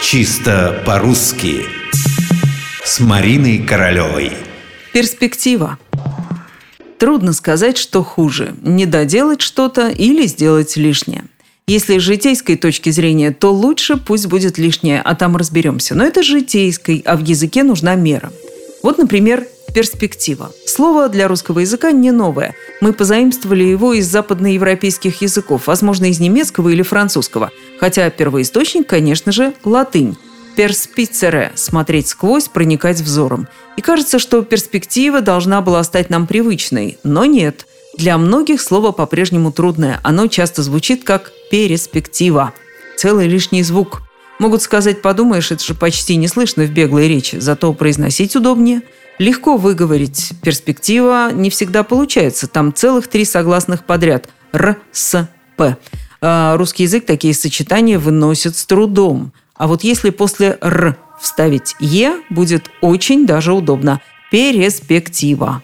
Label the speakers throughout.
Speaker 1: Чисто по-русски С Мариной Королевой
Speaker 2: Перспектива Трудно сказать, что хуже – не доделать что-то или сделать лишнее. Если с житейской точки зрения, то лучше пусть будет лишнее, а там разберемся. Но это житейской, а в языке нужна мера. Вот, например, перспектива. Слово для русского языка не новое. Мы позаимствовали его из западноевропейских языков, возможно, из немецкого или французского. Хотя первоисточник, конечно же, латынь. Перспицере – смотреть сквозь, проникать взором. И кажется, что перспектива должна была стать нам привычной, но нет. Для многих слово по-прежнему трудное. Оно часто звучит как «перспектива». Целый лишний звук. Могут сказать, подумаешь, это же почти не слышно в беглой речи, зато произносить удобнее – Легко выговорить. Перспектива не всегда получается. Там целых три согласных подряд. Р, С, П. А русский язык такие сочетания выносит с трудом. А вот если после «р» вставить «е», будет очень даже удобно. Перспектива.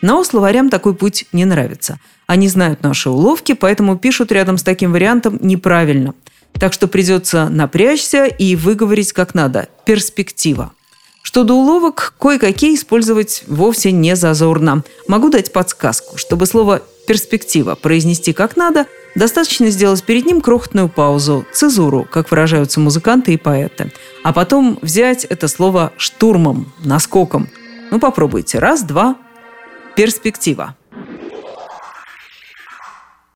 Speaker 2: Но словарям такой путь не нравится. Они знают наши уловки, поэтому пишут рядом с таким вариантом неправильно. Так что придется напрячься и выговорить как надо. Перспектива. Что до уловок, кое-какие использовать вовсе не зазорно. Могу дать подсказку. Чтобы слово «перспектива» произнести как надо, достаточно сделать перед ним крохотную паузу, цезуру, как выражаются музыканты и поэты. А потом взять это слово штурмом, наскоком. Ну, попробуйте. Раз, два. Перспектива.